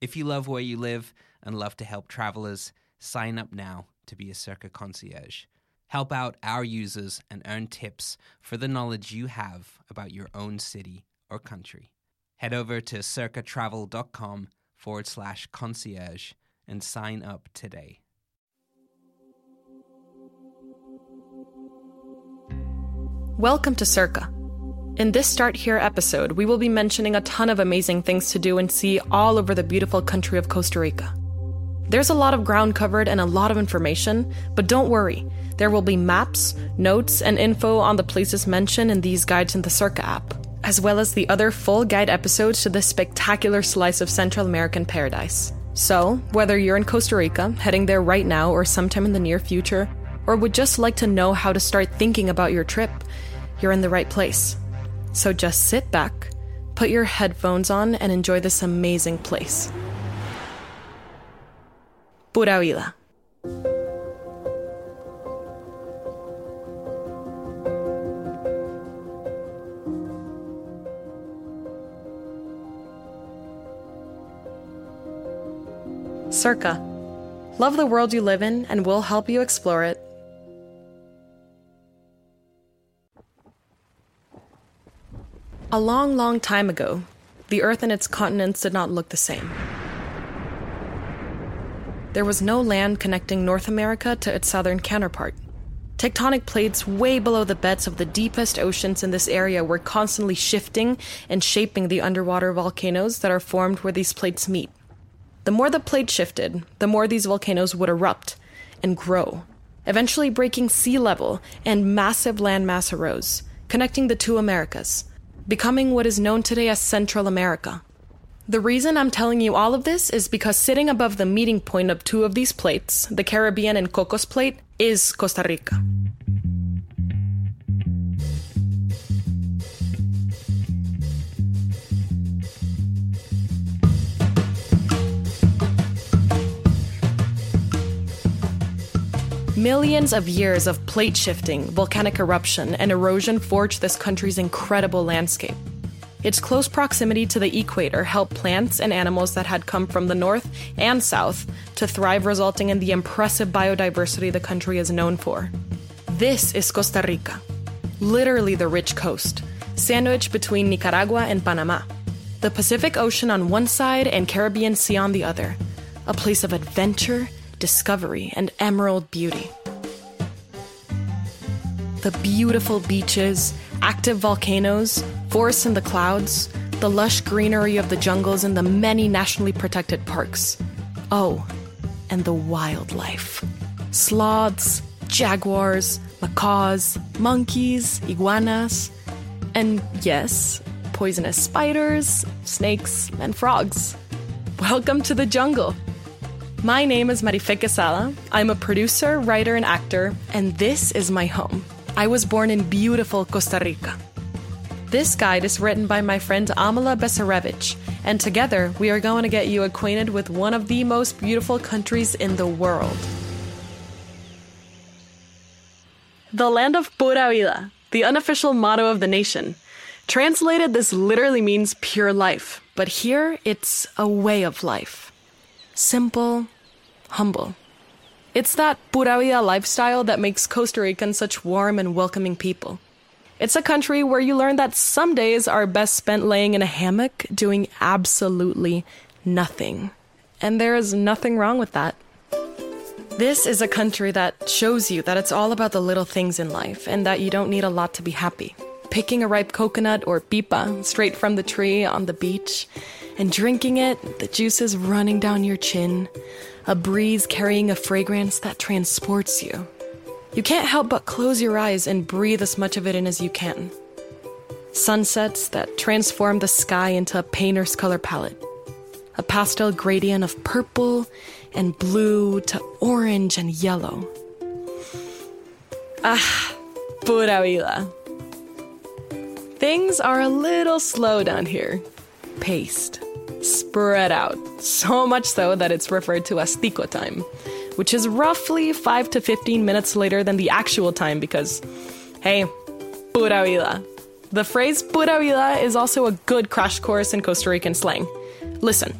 If you love where you live and love to help travelers, sign up now to be a Cerca concierge. Help out our users and earn tips for the knowledge you have about your own city or country. Head over to cercatravel.com forward slash concierge and sign up today. Welcome to Cerca. In this Start Here episode, we will be mentioning a ton of amazing things to do and see all over the beautiful country of Costa Rica. There's a lot of ground covered and a lot of information, but don't worry, there will be maps, notes, and info on the places mentioned in these guides in the Cerca app, as well as the other full guide episodes to this spectacular slice of Central American paradise. So, whether you're in Costa Rica, heading there right now or sometime in the near future, or would just like to know how to start thinking about your trip, you're in the right place. So just sit back, put your headphones on, and enjoy this amazing place. Pura vida. Cerca. Love the world you live in, and we'll help you explore it. A long, long time ago, the Earth and its continents did not look the same. There was no land connecting North America to its southern counterpart. Tectonic plates way below the beds of the deepest oceans in this area were constantly shifting and shaping the underwater volcanoes that are formed where these plates meet. The more the plate shifted, the more these volcanoes would erupt and grow, eventually breaking sea level, and massive landmass arose, connecting the two Americas, becoming what is known today as Central America. The reason I'm telling you all of this is because sitting above the meeting point of two of these plates, the Caribbean and Cocos Plate, is Costa Rica. Millions of years of plate shifting, volcanic eruption, and erosion forged this country's incredible landscape. Its close proximity to the equator helped plants and animals that had come from the north and south to thrive, resulting in the impressive biodiversity the country is known for. This is Costa Rica, literally the rich coast, sandwiched between Nicaragua and Panama. The Pacific Ocean on one side and Caribbean Sea on the other, a place of adventure discovery, and emerald beauty. The beautiful beaches, active volcanoes, forests in the clouds, the lush greenery of the jungles, and the many nationally protected parks. Oh, and the wildlife sloths, jaguars, macaws, monkeys, iguanas, and yes, poisonous spiders, snakes, and frogs. Welcome to the jungle. My name is Marifé Quesada. I'm a producer, writer, and actor, and this is my home. I was born in beautiful Costa Rica. This guide is written by my friend Amela Becirevic, and together we are going to get you acquainted with one of the most beautiful countries in the world. The land of pura vida, the unofficial motto of the nation. Translated, this literally means pure life, but here it's a way of life simple, humble. It's that pura vida lifestyle that makes Costa Ricans such warm and welcoming people. It's a country where you learn that some days are best spent laying in a hammock doing absolutely nothing. And there is nothing wrong with that. This is a country that shows you that it's all about the little things in life and that you don't need a lot to be happy. Picking a ripe coconut or pipa straight from the tree on the beach and drinking it, the juices running down your chin, a breeze carrying a fragrance that transports you. You can't help but close your eyes and breathe as much of it in as you can. Sunsets that transform the sky into a painter's color palette. A pastel gradient of purple and blue to orange and yellow. Ah, pura vida. Things are a little slow down here. Paced, spread out, so much so that it's referred to as tico time, which is roughly 5 to 15 minutes later than the actual time because, hey, pura vida. The phrase pura vida is also a good crash course in Costa Rican slang. Listen.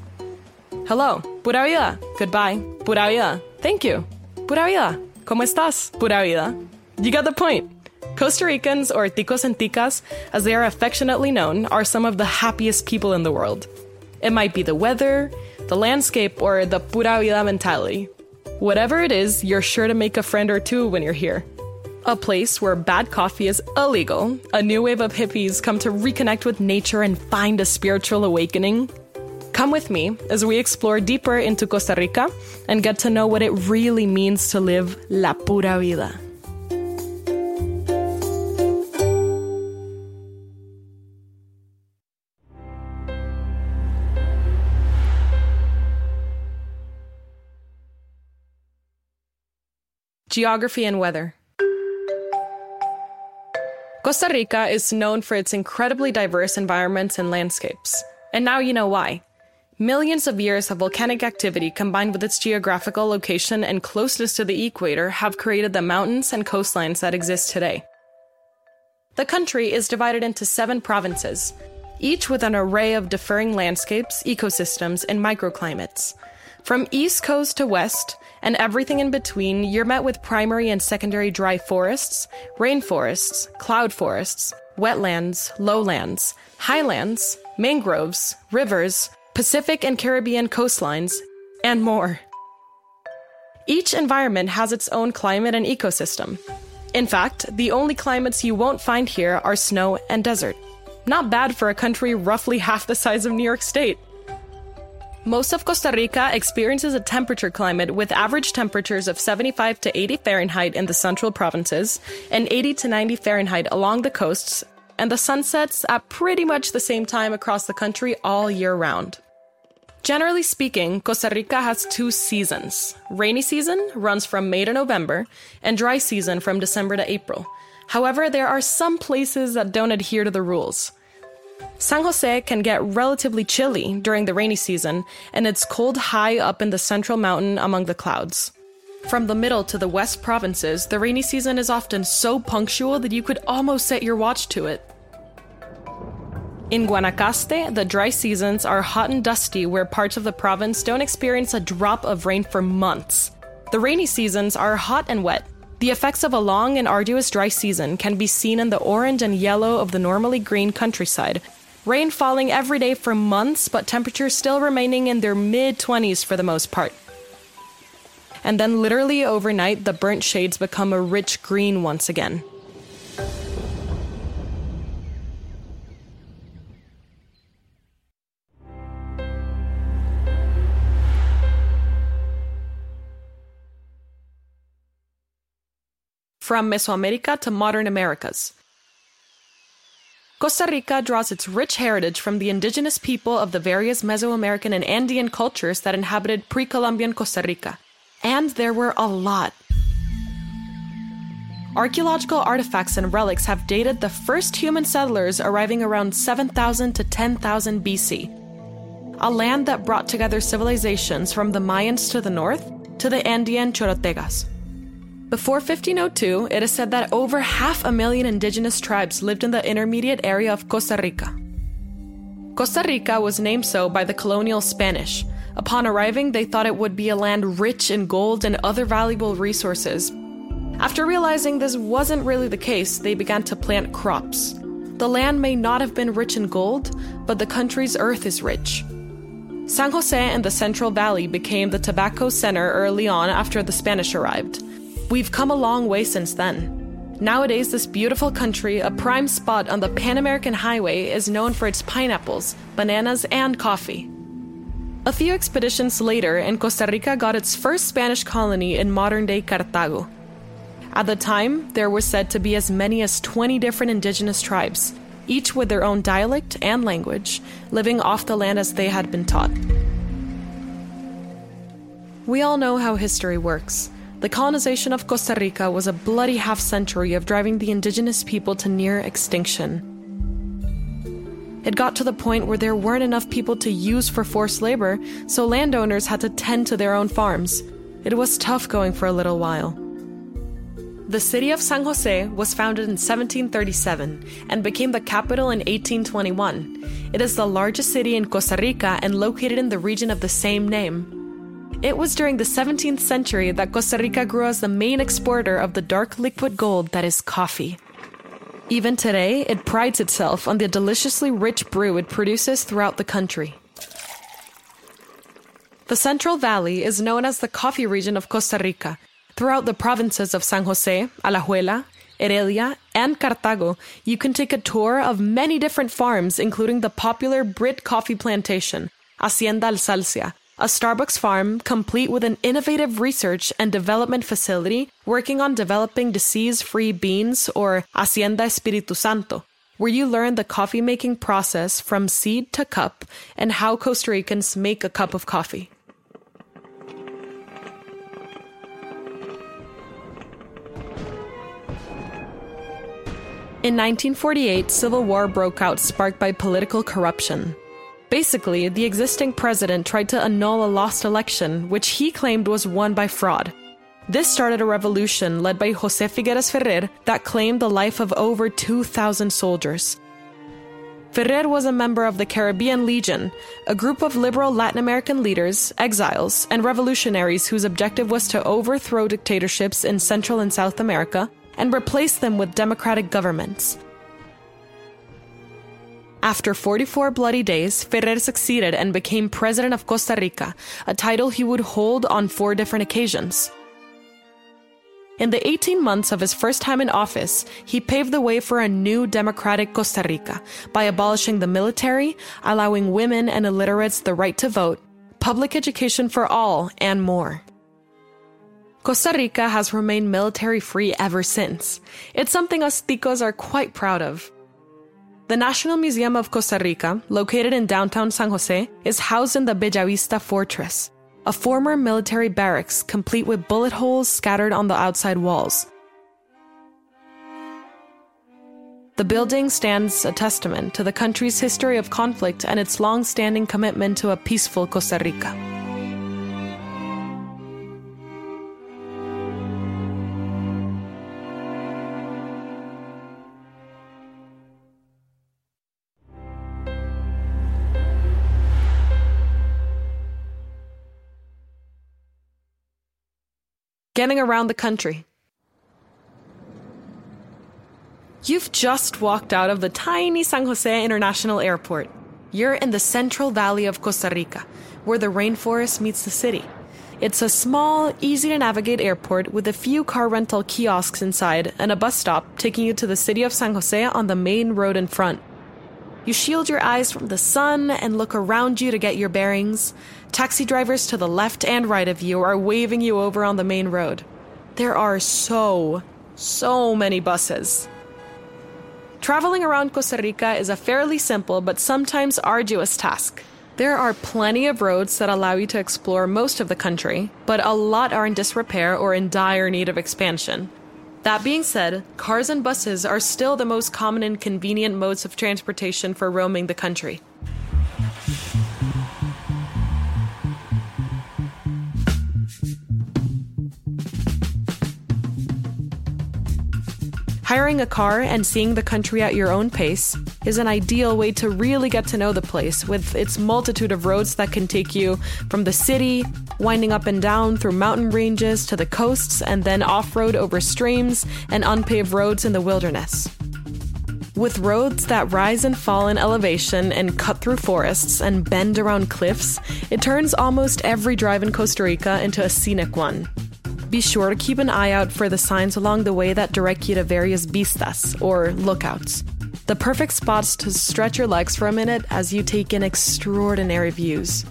Hello, pura vida. Goodbye, pura vida. Thank you, pura vida. ¿Cómo estás, pura vida? You got the point. Costa Ricans, or ticos and ticas, as they are affectionately known, are some of the happiest people in the world. It might be the weather, the landscape, or the pura vida mentality. Whatever it is, you're sure to make a friend or two when you're here. A place where bad coffee is illegal, a new wave of hippies come to reconnect with nature and find a spiritual awakening. Come with me as we explore deeper into Costa Rica and get to know what it really means to live la pura vida. Geography and weather. Costa Rica is known for its incredibly diverse environments and landscapes. And now you know why. Millions of years of volcanic activity combined with its geographical location and closeness to the equator have created the mountains and coastlines that exist today. The country is divided into seven provinces, each with an array of differing landscapes, ecosystems, and microclimates. From east coast to west, and everything in between, you're met with primary and secondary dry forests, rainforests, cloud forests, wetlands, lowlands, highlands, mangroves, rivers, Pacific and Caribbean coastlines, and more. Each environment has its own climate and ecosystem. In fact, the only climates you won't find here are snow and desert. Not bad for a country roughly half the size of New York State. Most of Costa Rica experiences a temperature climate with average temperatures of 75 to 80 Fahrenheit in the central provinces and 80 to 90 Fahrenheit along the coasts, and the sun sets at pretty much the same time across the country all year round. Generally speaking, Costa Rica has two seasons. Rainy season runs from May to November, and dry season from December to April. However, there are some places that don't adhere to the rules. San Jose can get relatively chilly during the rainy season, and it's cold high up in the central mountain among the clouds. From the middle to the west provinces, the rainy season is often so punctual that you could almost set your watch to it. In Guanacaste, the dry seasons are hot and dusty, where parts of the province don't experience a drop of rain for months. The rainy seasons are hot and wet. The effects of a long and arduous dry season can be seen in the orange and yellow of the normally green countryside. Rain falling every day for months, but temperatures still remaining in their mid 20s for the most part. And then, literally overnight, the burnt shades become a rich green once again. from Mesoamerica to modern Americas. Costa Rica draws its rich heritage from the indigenous people of the various Mesoamerican and Andean cultures that inhabited pre Columbian Costa Rica. And there were a lot. Archaeological artifacts and relics have dated the first human settlers arriving around 7000 to 10,000 BC. A land that brought together civilizations from the Mayans to the north to the Andean Chorotegas. Before 1502, it is said that over half a million indigenous tribes lived in the intermediate area of Costa Rica. Costa Rica was named so by the colonial Spanish. Upon arriving, they thought it would be a land rich in gold and other valuable resources. After realizing this wasn't really the case, they began to plant crops. The land may not have been rich in gold, but the country's earth is rich. San Jose and the Central Valley became the tobacco center early on after the Spanish arrived. We've come a long way since then. Nowadays, this beautiful country, a prime spot on the Pan American Highway, is known for its pineapples, bananas, and coffee. A few expeditions later, and Costa Rica got its first Spanish colony in modern day Cartago. At the time, there were said to be as many as 20 different indigenous tribes, each with their own dialect and language, living off the land as they had been taught. We all know how history works. The colonization of Costa Rica was a bloody half century of driving the indigenous people to near extinction. It got to the point where there weren't enough people to use for forced labor, so landowners had to tend to their own farms. It was tough going for a little while. The city of San Jose was founded in 1737 and became the capital in 1821. It is the largest city in Costa Rica and located in the region of the same name. It was during the 17th century that Costa Rica grew as the main exporter of the dark liquid gold that is coffee. Even today, it prides itself on the deliciously rich brew it produces throughout the country. The Central Valley is known as the coffee region of Costa Rica Throughout the provinces of San Jose, Alajuela, Heredia, and Cartago, you can take a tour of many different farms, including the popular Britt coffee plantation, Hacienda Alsacia, a Starbucks farm complete with an innovative research and development facility working on developing disease free beans, or Hacienda Espiritu Santo, where you learn the coffee making process from seed to cup and how Costa Ricans make a cup of coffee. In 1948, civil war broke out sparked by political corruption. Basically, the existing president tried to annul a lost election, which he claimed was won by fraud. This started a revolution led by Jose Figueres Ferrer that claimed the life of over 2,000 soldiers. Ferrer was a member of the Caribbean Legion, a group of liberal Latin American leaders, exiles, and revolutionaries whose objective was to overthrow dictatorships in Central and South America and replace them with democratic governments. After 44 bloody days, Ferrer succeeded and became president of Costa Rica, a title he would hold on four different occasions. In the 18 months of his first time in office, he paved the way for a new democratic Costa Rica by abolishing the military, allowing women and illiterates the right to vote, public education for all, and more. Costa Rica has remained military free ever since. It's something us ticos are quite proud of. The National Museum of Costa Rica, located in downtown San Jose, is housed in the Bellavista Fortress, a former military barracks complete with bullet holes scattered on the outside walls. The building stands a testament to the country's history of conflict and its long standing commitment to a peaceful Costa Rica. Getting around the country. You've just walked out of the tiny San Jose International Airport. You're in the Central Valley of Costa Rica, where the rainforest meets the city. It's a small, easy to navigate airport with a few car rental kiosks inside and a bus stop taking you to the city of San Jose on the main road in front. You shield your eyes from the sun and look around you to get your bearings. Taxi drivers to the left and right of you are waving you over on the main road. There are so, so many buses. Traveling around Costa Rica is a fairly simple but sometimes arduous task. There are plenty of roads that allow you to explore most of the country, but a lot are in disrepair or in dire need of expansion. That being said, cars and buses are still the most common and convenient modes of transportation for roaming the country. Hiring a car and seeing the country at your own pace is an ideal way to really get to know the place with its multitude of roads that can take you from the city, winding up and down through mountain ranges to the coasts, and then off road over streams and unpaved roads in the wilderness. With roads that rise and fall in elevation and cut through forests and bend around cliffs, it turns almost every drive in Costa Rica into a scenic one. Be sure to keep an eye out for the signs along the way that direct you to various vistas, or lookouts. The perfect spots to stretch your legs for a minute as you take in extraordinary views.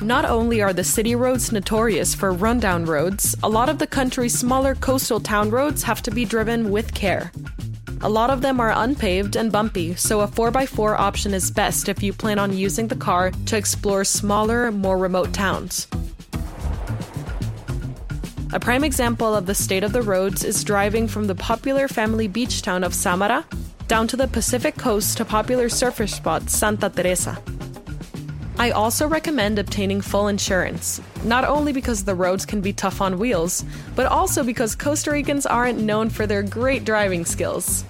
Not only are the city roads notorious for rundown roads, a lot of the country's smaller coastal town roads have to be driven with care. A lot of them are unpaved and bumpy, so a 4x4 option is best if you plan on using the car to explore smaller, more remote towns. A prime example of the state of the roads is driving from the popular family beach town of Samara down to the Pacific coast to popular surfer spot Santa Teresa. I also recommend obtaining full insurance, not only because the roads can be tough on wheels, but also because Costa Ricans aren't known for their great driving skills.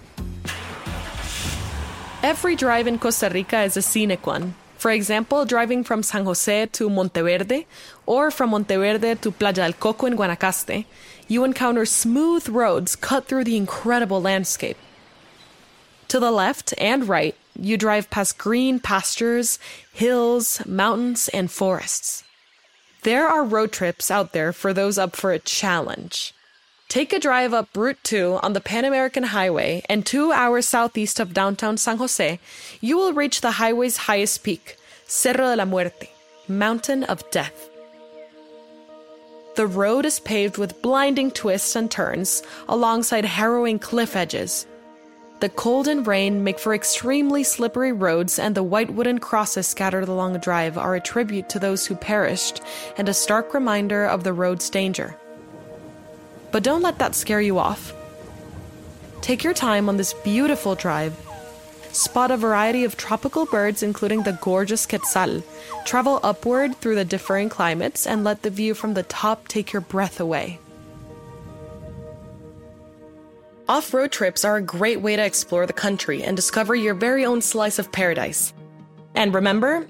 Every drive in Costa Rica is a scenic one. For example, driving from San Jose to Monteverde or from Monteverde to Playa del Coco in Guanacaste, you encounter smooth roads cut through the incredible landscape. To the left and right, you drive past green pastures, hills, mountains, and forests. There are road trips out there for those up for a challenge. Take a drive up Route 2 on the Pan American Highway, and two hours southeast of downtown San Jose, you will reach the highway's highest peak, Cerro de la Muerte, Mountain of Death. The road is paved with blinding twists and turns alongside harrowing cliff edges. The cold and rain make for extremely slippery roads, and the white wooden crosses scattered along the drive are a tribute to those who perished and a stark reminder of the road's danger. But don't let that scare you off. Take your time on this beautiful drive. Spot a variety of tropical birds, including the gorgeous quetzal. Travel upward through the differing climates and let the view from the top take your breath away. Off road trips are a great way to explore the country and discover your very own slice of paradise. And remember,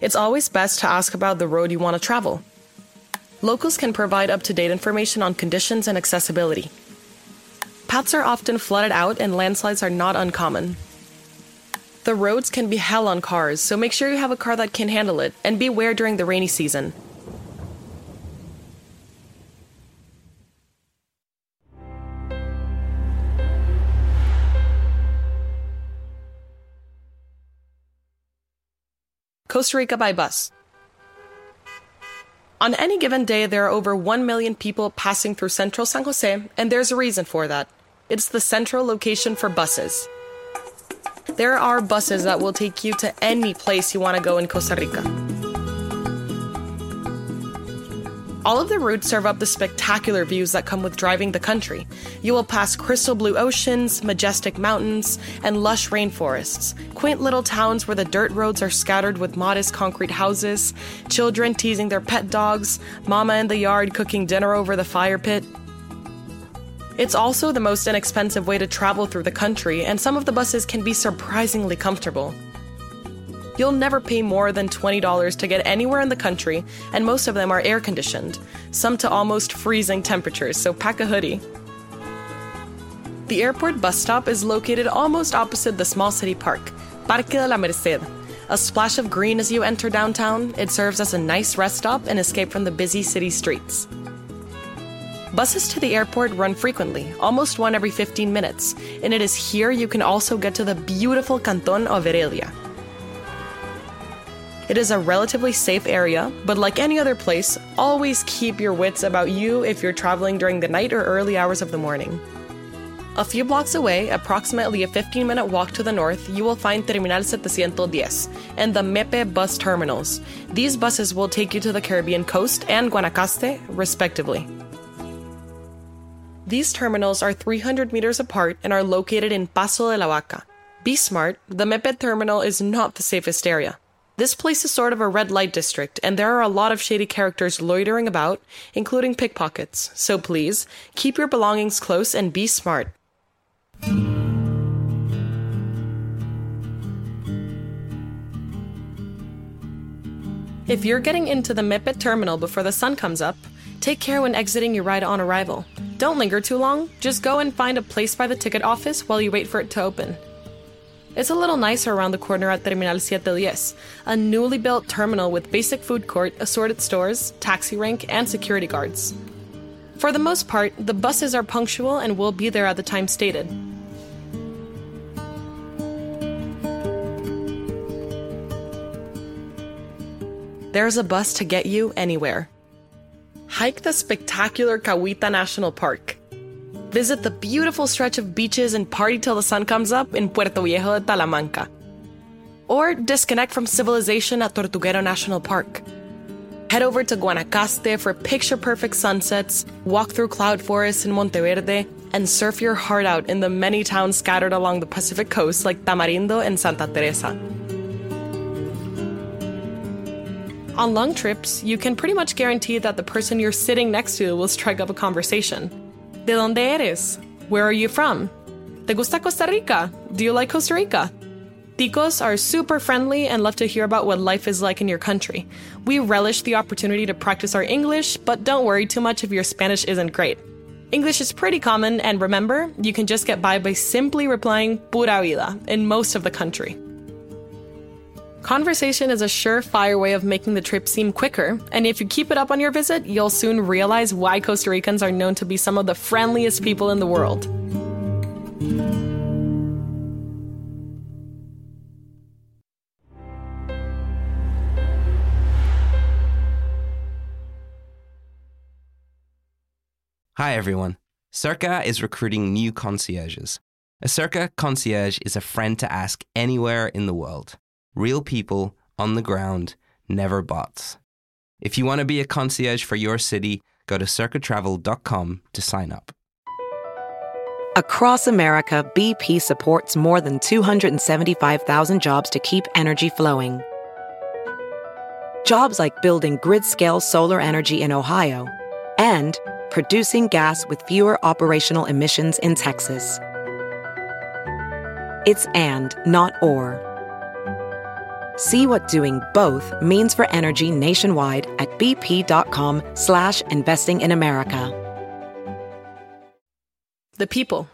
it's always best to ask about the road you want to travel. Locals can provide up to date information on conditions and accessibility. Paths are often flooded out and landslides are not uncommon. The roads can be hell on cars, so make sure you have a car that can handle it and beware during the rainy season. Costa Rica by bus. On any given day, there are over 1 million people passing through central San Jose, and there's a reason for that. It's the central location for buses. There are buses that will take you to any place you want to go in Costa Rica. All of the routes serve up the spectacular views that come with driving the country. You will pass crystal blue oceans, majestic mountains, and lush rainforests, quaint little towns where the dirt roads are scattered with modest concrete houses, children teasing their pet dogs, mama in the yard cooking dinner over the fire pit. It's also the most inexpensive way to travel through the country, and some of the buses can be surprisingly comfortable. You'll never pay more than $20 to get anywhere in the country, and most of them are air conditioned, some to almost freezing temperatures, so pack a hoodie. The airport bus stop is located almost opposite the small city park, Parque de la Merced. A splash of green as you enter downtown, it serves as a nice rest stop and escape from the busy city streets. Buses to the airport run frequently, almost one every 15 minutes, and it is here you can also get to the beautiful Canton of Heredia. It is a relatively safe area, but like any other place, always keep your wits about you if you're traveling during the night or early hours of the morning. A few blocks away, approximately a 15 minute walk to the north, you will find Terminal 710 and the Mepe bus terminals. These buses will take you to the Caribbean coast and Guanacaste, respectively. These terminals are 300 meters apart and are located in Paso de la Vaca. Be smart, the Mepe terminal is not the safest area. This place is sort of a red light district, and there are a lot of shady characters loitering about, including pickpockets. So please, keep your belongings close and be smart. If you're getting into the Mepe terminal before the sun comes up, take care when exiting your ride on arrival. Don't linger too long, just go and find a place by the ticket office while you wait for it to open. It's a little nicer around the corner at Terminal 710, a newly built terminal with basic food court, assorted stores, taxi rank, and security guards. For the most part, the buses are punctual and will be there at the time stated. There's a bus to get you anywhere. Hike the spectacular Cahuita National Park. Visit the beautiful stretch of beaches and party till the sun comes up in Puerto Viejo de Talamanca. Or disconnect from civilization at Tortuguero National Park. Head over to Guanacaste for picture perfect sunsets, walk through cloud forests in Monteverde, and surf your heart out in the many towns scattered along the Pacific coast like Tamarindo and Santa Teresa. On long trips, you can pretty much guarantee that the person you're sitting next to will strike up a conversation. ¿De dónde eres? Where are you from? ¿Te gusta Costa Rica? Do you like Costa Rica? Ticos are super friendly and love to hear about what life is like in your country. We relish the opportunity to practice our English, but don't worry too much if your Spanish isn't great. English is pretty common, and remember, you can just get by by simply replying pura vida in most of the country. Conversation is a surefire way of making the trip seem quicker, and if you keep it up on your visit, you'll soon realize why Costa Ricans are known to be some of the friendliest people in the world. Hi, everyone. Cerca is recruiting new concierges. A Cerca concierge is a friend to ask anywhere in the world. Real people on the ground, never bots. If you want to be a concierge for your city, go to cercatravel.com to sign up. Across America, BP supports more than 275,000 jobs to keep energy flowing. Jobs like building grid scale solar energy in Ohio and producing gas with fewer operational emissions in Texas. It's and, not or. See what doing both means for energy nationwide at bp.com slash investing in America. The people.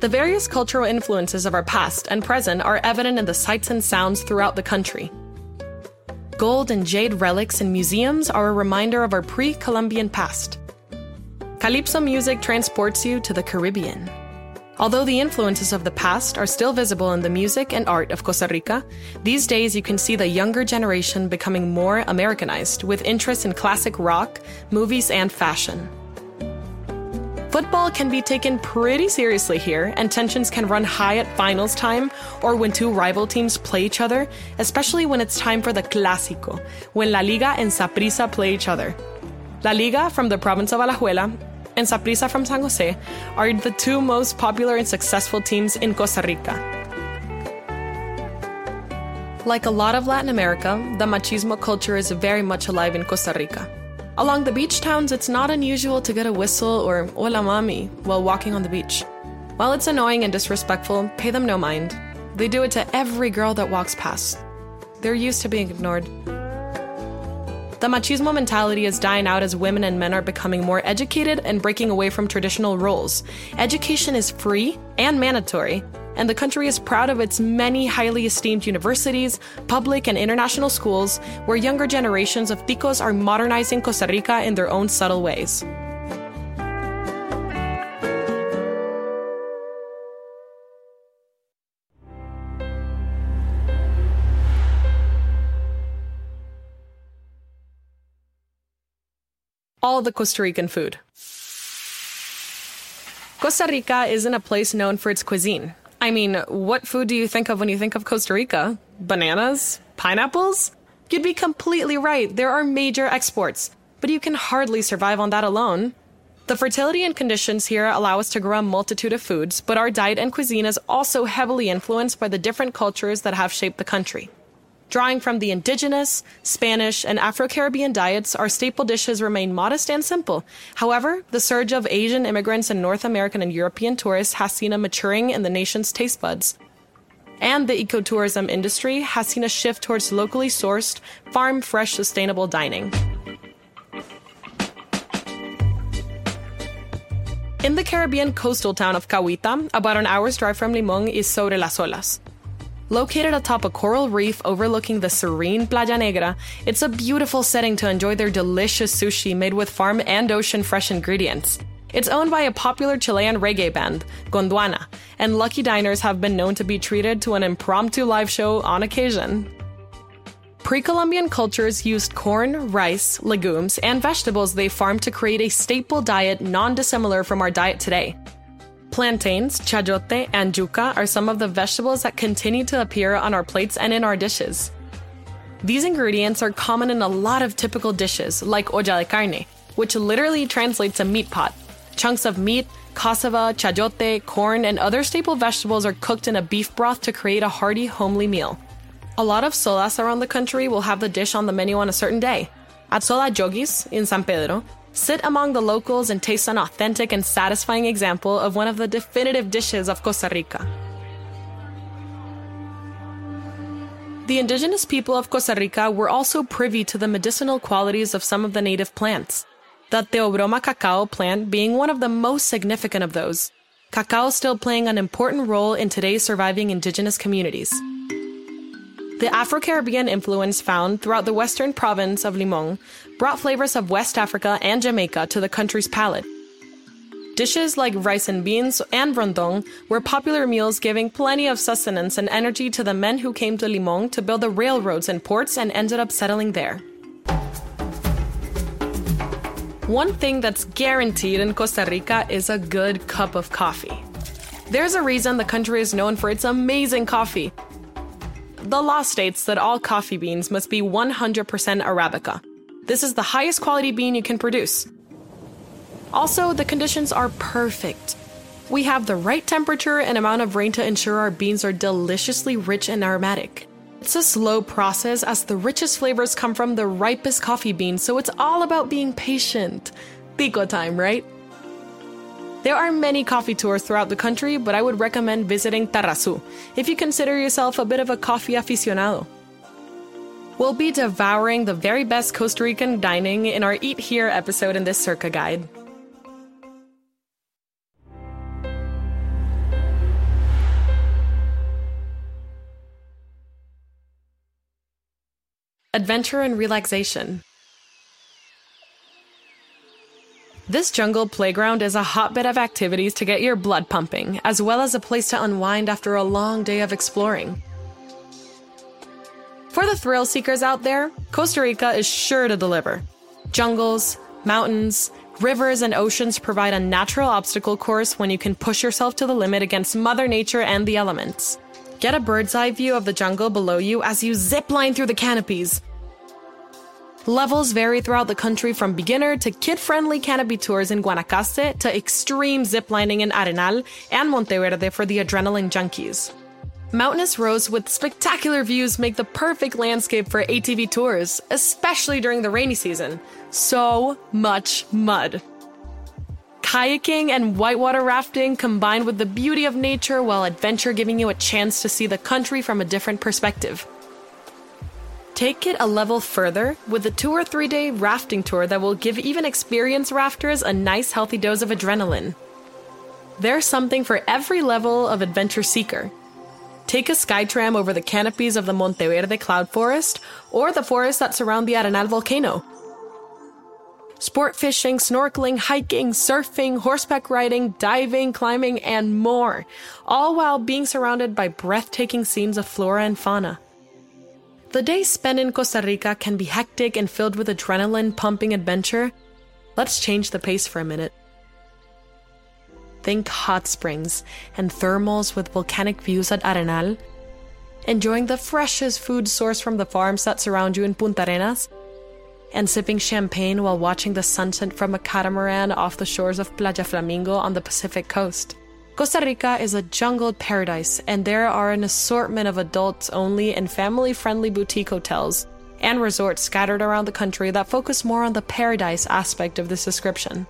The various cultural influences of our past and present are evident in the sights and sounds throughout the country. Gold and jade relics in museums are a reminder of our pre Columbian past. Calypso music transports you to the Caribbean. Although the influences of the past are still visible in the music and art of Costa Rica, these days you can see the younger generation becoming more Americanized with interest in classic rock, movies, and fashion. Football can be taken pretty seriously here, and tensions can run high at finals time or when two rival teams play each other, especially when it's time for the Clásico, when La Liga and Saprissa play each other. La Liga, from the province of Alajuela, and Saprissa from San Jose are the two most popular and successful teams in Costa Rica. Like a lot of Latin America, the machismo culture is very much alive in Costa Rica. Along the beach towns, it's not unusual to get a whistle or hola mami while walking on the beach. While it's annoying and disrespectful, pay them no mind. They do it to every girl that walks past. They're used to being ignored. The machismo mentality is dying out as women and men are becoming more educated and breaking away from traditional roles. Education is free and mandatory, and the country is proud of its many highly esteemed universities, public and international schools, where younger generations of ticos are modernizing Costa Rica in their own subtle ways. All the Costa Rican food. Costa Rica isn't a place known for its cuisine. I mean, what food do you think of when you think of Costa Rica? Bananas? Pineapples? You'd be completely right. There are major exports, but you can hardly survive on that alone. The fertility and conditions here allow us to grow a multitude of foods, but our diet and cuisine is also heavily influenced by the different cultures that have shaped the country. Drawing from the indigenous, Spanish, and Afro Caribbean diets, our staple dishes remain modest and simple. However, the surge of Asian immigrants and North American and European tourists has seen a maturing in the nation's taste buds. And the ecotourism industry has seen a shift towards locally sourced, farm fresh, sustainable dining. In the Caribbean coastal town of Cahuita, about an hour's drive from Limon, is Sobre las Olas. Located atop a coral reef overlooking the serene Playa Negra, it's a beautiful setting to enjoy their delicious sushi made with farm and ocean fresh ingredients. It's owned by a popular Chilean reggae band, Gondwana, and lucky diners have been known to be treated to an impromptu live show on occasion. Pre Columbian cultures used corn, rice, legumes, and vegetables they farmed to create a staple diet non dissimilar from our diet today. Plantains, chayote, and yuca are some of the vegetables that continue to appear on our plates and in our dishes. These ingredients are common in a lot of typical dishes, like olla de carne, which literally translates to meat pot. Chunks of meat, cassava, chayote, corn, and other staple vegetables are cooked in a beef broth to create a hearty, homely meal. A lot of sodas around the country will have the dish on the menu on a certain day. At Soda Yogis in San Pedro, sit among the locals and taste an authentic and satisfying example of one of the definitive dishes of Costa Rica. The indigenous people of Costa Rica were also privy to the medicinal qualities of some of the native plants, the Theobroma cacao plant being one of the most significant of those. Cacao still playing an important role in today's surviving indigenous communities. The Afro Caribbean influence found throughout the western province of Limon brought flavors of West Africa and Jamaica to the country's palate. Dishes like rice and beans and rondon were popular meals giving plenty of sustenance and energy to the men who came to Limon to build the railroads and ports and ended up settling there. One thing that's guaranteed in Costa Rica is a good cup of coffee. There's a reason the country is known for its amazing coffee, the law states that all coffee beans must be 100% Arabica. This is the highest quality bean you can produce. Also, the conditions are perfect. We have the right temperature and amount of rain to ensure our beans are deliciously rich and aromatic. It's a slow process as the richest flavors come from the ripest coffee beans, so it's all about being patient. Tico time, right? There are many coffee tours throughout the country, but I would recommend visiting Tarrazú if you consider yourself a bit of a coffee aficionado. We'll be devouring the very best Costa Rican dining in our Eat Here episode in this Cerca guide. Adventure and relaxation. This jungle playground is a hotbed of activities to get your blood pumping, as well as a place to unwind after a long day of exploring. For the thrill seekers out there, Costa Rica is sure to deliver. Jungles, mountains, rivers, and oceans provide a natural obstacle course when you can push yourself to the limit against Mother Nature and the elements. Get a bird's eye view of the jungle below you as you zip line through the canopies, Levels vary throughout the country from beginner to kid friendly canopy tours in Guanacaste to extreme ziplining in Arenal and Monteverde for the adrenaline junkies. Mountainous roads with spectacular views make the perfect landscape for ATV tours, especially during the rainy season. So much mud. Kayaking and whitewater rafting combined with the beauty of nature while adventure giving you a chance to see the country from a different perspective. Take it a level further with a two or three day rafting tour that will give even experienced rafters a nice healthy dose of adrenaline. There's something for every level of adventure seeker. Take a skytram over the canopies of the Monteverde cloud forest or the forests that surround the Arenal volcano. Sport fishing, snorkeling, hiking, surfing, horseback riding, diving, climbing, and more, all while being surrounded by breathtaking scenes of flora and fauna. The days spent in Costa Rica can be hectic and filled with adrenaline pumping adventure. Let's change the pace for a minute. Think hot springs and thermals with volcanic views at Arenal, enjoying the freshest food sourced from the farms that surround you in Punta Arenas, and sipping champagne while watching the sunset from a catamaran off the shores of Playa Flamingo on the Pacific coast. Costa Rica is a jungle paradise, and there are an assortment of adults only and family friendly boutique hotels and resorts scattered around the country that focus more on the paradise aspect of this description.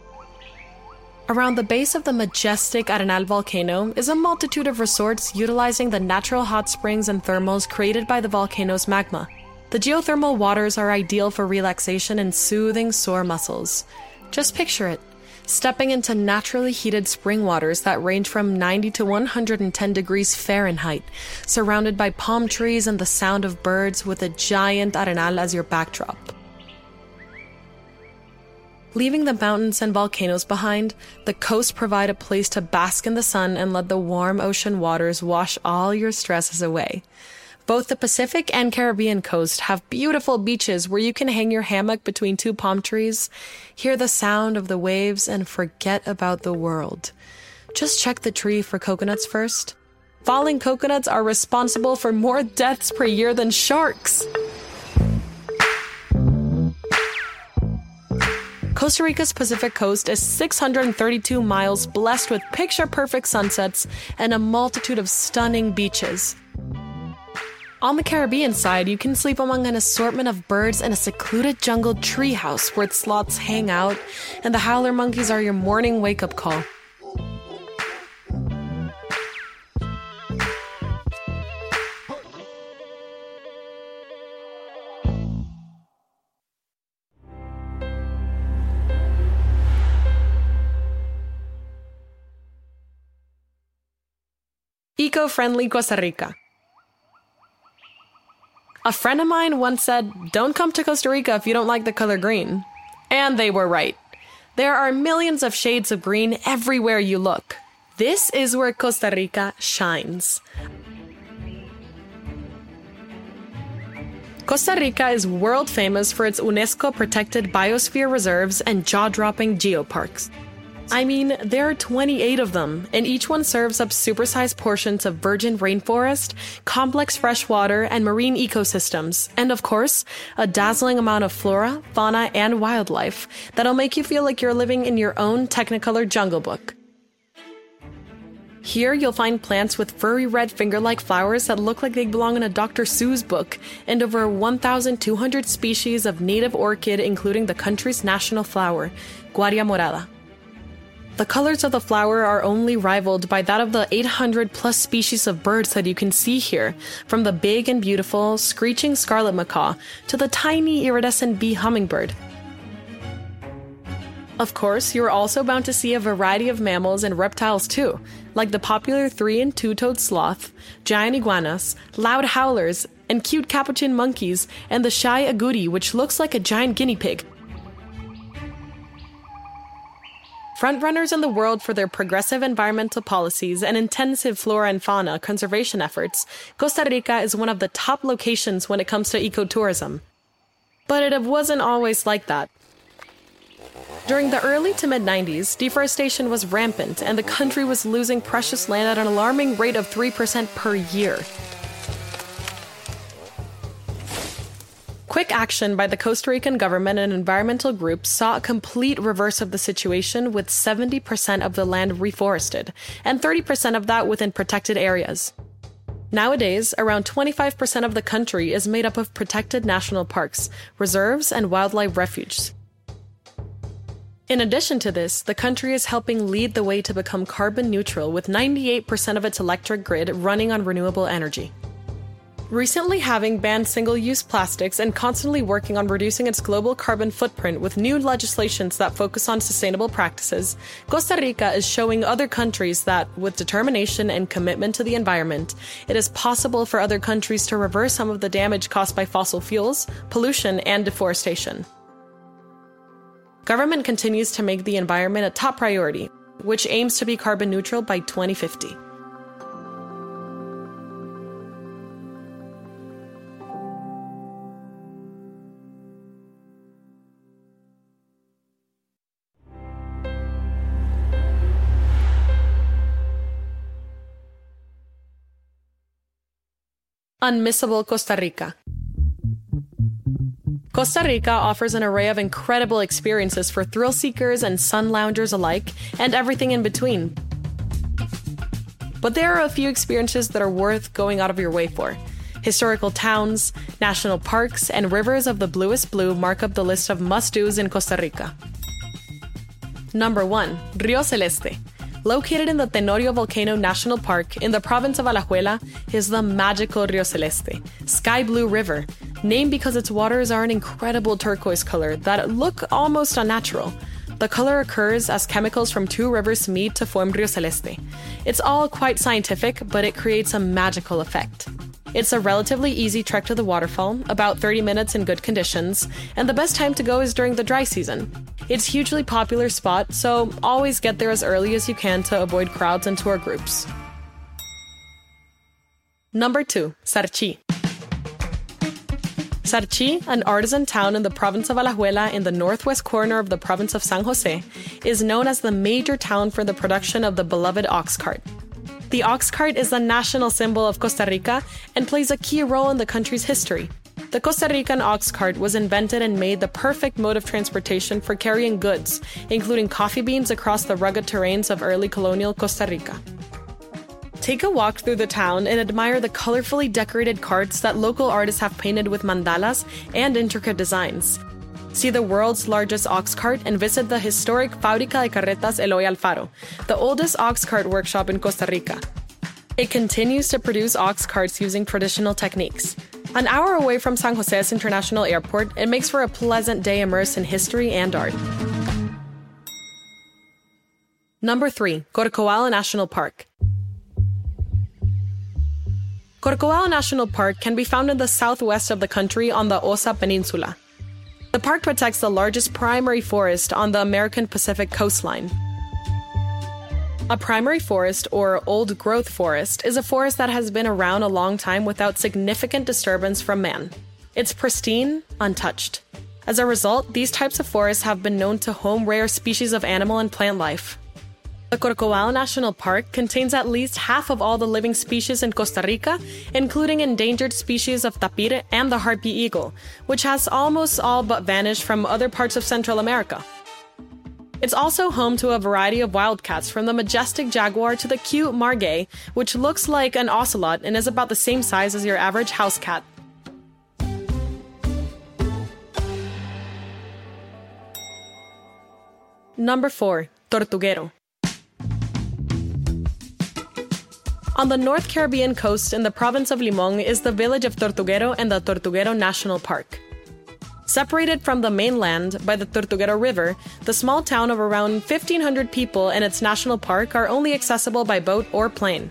Around the base of the majestic Arenal volcano is a multitude of resorts utilizing the natural hot springs and thermals created by the volcano's magma. The geothermal waters are ideal for relaxation and soothing sore muscles. Just picture it stepping into naturally heated spring waters that range from 90 to 110 degrees Fahrenheit, surrounded by palm trees and the sound of birds with a giant arenal as your backdrop. Leaving the mountains and volcanoes behind, the coasts provide a place to bask in the sun and let the warm ocean waters wash all your stresses away. Both the Pacific and Caribbean coast have beautiful beaches where you can hang your hammock between two palm trees, hear the sound of the waves, and forget about the world. Just check the tree for coconuts first. Falling coconuts are responsible for more deaths per year than sharks. Costa Rica's Pacific coast is 632 miles blessed with picture perfect sunsets and a multitude of stunning beaches. On the Caribbean side, you can sleep among an assortment of birds in a secluded jungle treehouse where sloths hang out, and the howler monkeys are your morning wake up call. Eco friendly Costa Rica. A friend of mine once said, Don't come to Costa Rica if you don't like the color green. And they were right. There are millions of shades of green everywhere you look. This is where Costa Rica shines. Costa Rica is world famous for its UNESCO protected biosphere reserves and jaw dropping geoparks. I mean, there are 28 of them, and each one serves up supersized portions of virgin rainforest, complex freshwater, and marine ecosystems, and of course, a dazzling amount of flora, fauna, and wildlife that'll make you feel like you're living in your own Technicolor jungle book. Here you'll find plants with furry red finger like flowers that look like they belong in a Dr. Seuss book, and over 1,200 species of native orchid, including the country's national flower, Guaria morada. The colors of the flower are only rivaled by that of the 800 plus species of birds that you can see here, from the big and beautiful screeching scarlet macaw to the tiny iridescent bee hummingbird. Of course, you're also bound to see a variety of mammals and reptiles too, like the popular three and two toed sloth, giant iguanas, loud howlers, and cute capuchin monkeys, and the shy agouti, which looks like a giant guinea pig. Frontrunners in the world for their progressive environmental policies and intensive flora and fauna conservation efforts, Costa Rica is one of the top locations when it comes to ecotourism. But it wasn't always like that. During the early to mid 90s, deforestation was rampant and the country was losing precious land at an alarming rate of 3% per year. Quick action by the Costa Rican government and environmental groups saw a complete reverse of the situation with 70% of the land reforested, and 30% of that within protected areas. Nowadays, around 25% of the country is made up of protected national parks, reserves, and wildlife refuges. In addition to this, the country is helping lead the way to become carbon neutral with 98% of its electric grid running on renewable energy. Recently having banned single use plastics and constantly working on reducing its global carbon footprint with new legislations that focus on sustainable practices, Costa Rica is showing other countries that, with determination and commitment to the environment, it is possible for other countries to reverse some of the damage caused by fossil fuels, pollution, and deforestation. Government continues to make the environment a top priority, which aims to be carbon neutral by 2050. Unmissable Costa Rica. Costa Rica offers an array of incredible experiences for thrill seekers and sun loungers alike, and everything in between. But there are a few experiences that are worth going out of your way for. Historical towns, national parks, and rivers of the bluest blue mark up the list of must dos in Costa Rica. Number 1 Rio Celeste. Located in the Tenorio Volcano National Park in the province of Alajuela is the magical Rio Celeste, sky blue river, named because its waters are an incredible turquoise color that look almost unnatural. The color occurs as chemicals from two rivers meet to form Rio Celeste. It's all quite scientific, but it creates a magical effect. It's a relatively easy trek to the waterfall, about 30 minutes in good conditions, and the best time to go is during the dry season. It's hugely popular spot, so always get there as early as you can to avoid crowds and tour groups. Number 2, Sarchi. Sarchi, an artisan town in the province of Alajuela in the northwest corner of the province of San Jose, is known as the major town for the production of the beloved ox cart. The ox cart is the national symbol of Costa Rica and plays a key role in the country's history. The Costa Rican ox cart was invented and made the perfect mode of transportation for carrying goods, including coffee beans across the rugged terrains of early colonial Costa Rica. Take a walk through the town and admire the colorfully decorated carts that local artists have painted with mandalas and intricate designs. See the world's largest ox cart and visit the historic Fábrica de Carretas Eloy Alfaro, the oldest ox cart workshop in Costa Rica. It continues to produce ox carts using traditional techniques. An hour away from San Jose's International Airport, it makes for a pleasant day immersed in history and art. Number 3, Corcovado National Park. Corcovado National Park can be found in the southwest of the country on the Osa Peninsula. The park protects the largest primary forest on the American Pacific coastline. A primary forest, or old growth forest, is a forest that has been around a long time without significant disturbance from man. It's pristine, untouched. As a result, these types of forests have been known to home rare species of animal and plant life. The Corcovado National Park contains at least half of all the living species in Costa Rica, including endangered species of tapir and the harpy eagle, which has almost all but vanished from other parts of Central America. It's also home to a variety of wildcats, from the majestic jaguar to the cute margay, which looks like an ocelot and is about the same size as your average house cat. Number 4. Tortuguero. On the North Caribbean coast in the province of Limon is the village of Tortuguero and the Tortuguero National Park. Separated from the mainland by the Tortuguero River, the small town of around 1,500 people and its national park are only accessible by boat or plane.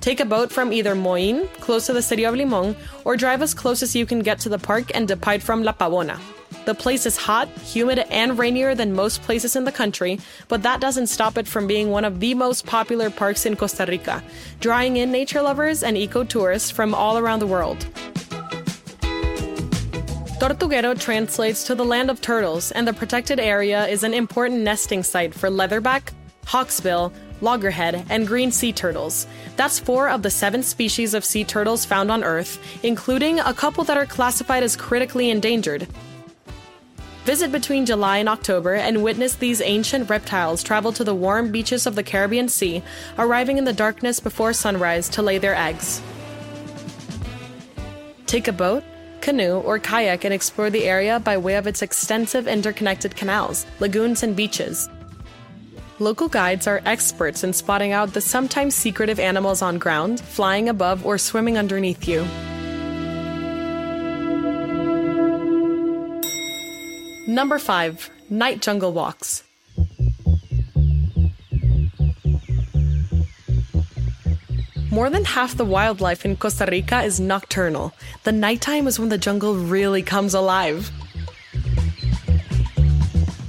Take a boat from either Moín, close to the city of Limon, or drive as close as you can get to the park and depart from La Pavona. The place is hot, humid, and rainier than most places in the country, but that doesn't stop it from being one of the most popular parks in Costa Rica, drawing in nature lovers and eco tourists from all around the world. Tortuguero translates to the land of turtles, and the protected area is an important nesting site for leatherback, hawksbill, loggerhead, and green sea turtles. That's four of the seven species of sea turtles found on Earth, including a couple that are classified as critically endangered. Visit between July and October and witness these ancient reptiles travel to the warm beaches of the Caribbean Sea, arriving in the darkness before sunrise to lay their eggs. Take a boat, canoe, or kayak and explore the area by way of its extensive interconnected canals, lagoons, and beaches. Local guides are experts in spotting out the sometimes secretive animals on ground, flying above, or swimming underneath you. Number 5. Night Jungle Walks. More than half the wildlife in Costa Rica is nocturnal. The nighttime is when the jungle really comes alive.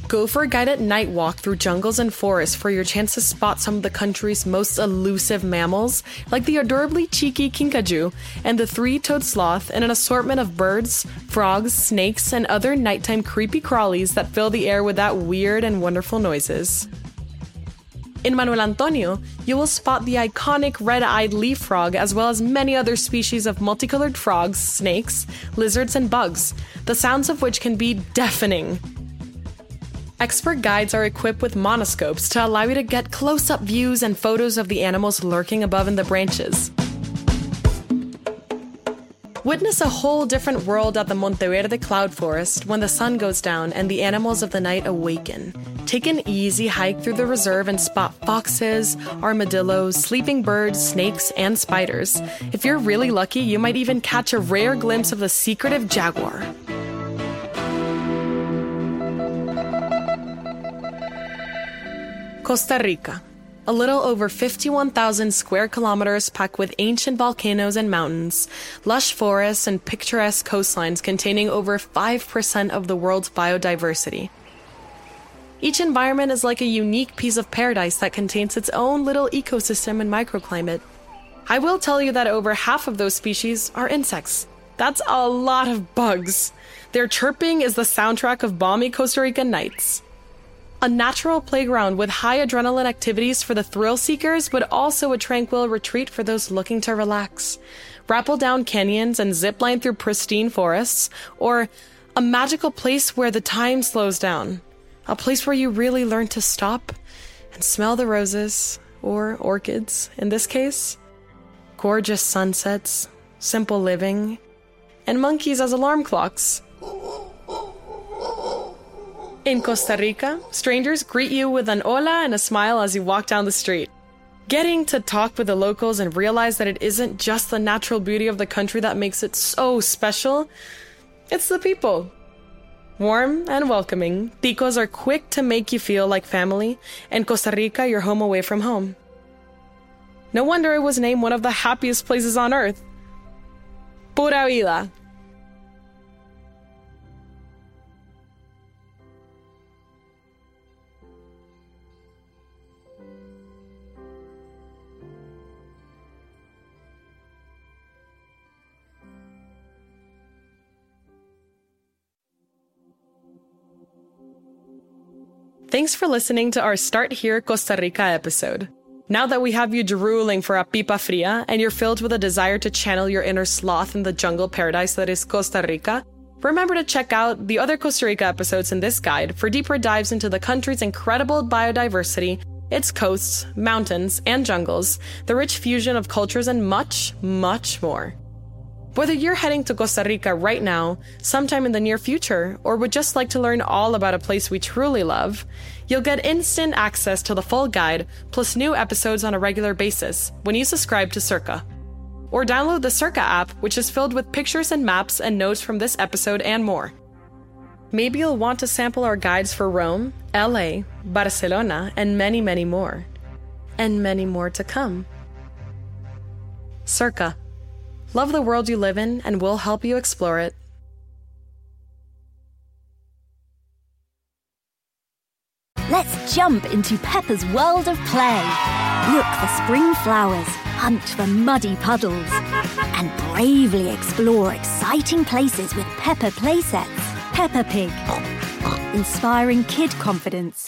Go for a guided night walk through jungles and forests for your chance to spot some of the country's most elusive mammals, like the adorably cheeky kinkajou and the three-toed sloth, and an assortment of birds, frogs, snakes, and other nighttime creepy crawlies that fill the air with that weird and wonderful noises. In Manuel Antonio, you will spot the iconic red eyed leaf frog as well as many other species of multicolored frogs, snakes, lizards, and bugs, the sounds of which can be deafening. Expert guides are equipped with monoscopes to allow you to get close up views and photos of the animals lurking above in the branches. Witness a whole different world at the Monteverde Cloud Forest when the sun goes down and the animals of the night awaken. Take an easy hike through the reserve and spot foxes, armadillos, sleeping birds, snakes, and spiders. If you're really lucky, you might even catch a rare glimpse of the secretive jaguar. Costa Rica, a little over 51,000 square kilometers packed with ancient volcanoes and mountains, lush forests, and picturesque coastlines containing over 5% of the world's biodiversity. Each environment is like a unique piece of paradise that contains its own little ecosystem and microclimate. I will tell you that over half of those species are insects. That's a lot of bugs. Their chirping is the soundtrack of balmy Costa Rican nights. A natural playground with high adrenaline activities for the thrill seekers, but also a tranquil retreat for those looking to relax. Rappel down canyons and zip line through pristine forests, or a magical place where the time slows down. A place where you really learn to stop and smell the roses, or orchids in this case. Gorgeous sunsets, simple living, and monkeys as alarm clocks. In Costa Rica, strangers greet you with an hola and a smile as you walk down the street. Getting to talk with the locals and realize that it isn't just the natural beauty of the country that makes it so special, it's the people. Warm and welcoming, Ticos are quick to make you feel like family, and Costa Rica your home away from home. No wonder it was named one of the happiest places on earth. Pura vida. Thanks for listening to our Start Here Costa Rica episode. Now that we have you drooling for a pipa fria and you're filled with a desire to channel your inner sloth in the jungle paradise that is Costa Rica, remember to check out the other Costa Rica episodes in this guide for deeper dives into the country's incredible biodiversity, its coasts, mountains, and jungles, the rich fusion of cultures, and much, much more. Whether you're heading to Costa Rica right now, sometime in the near future, or would just like to learn all about a place we truly love, you'll get instant access to the full guide plus new episodes on a regular basis when you subscribe to Cerca. Or download the Cerca app, which is filled with pictures and maps and notes from this episode and more. Maybe you'll want to sample our guides for Rome, LA, Barcelona, and many, many more. And many more to come. Cerca. Love the world you live in, and we'll help you explore it. Let's jump into Peppa's world of play. Look for spring flowers, hunt for muddy puddles, and bravely explore exciting places with Peppa playsets. Peppa Pig, inspiring kid confidence.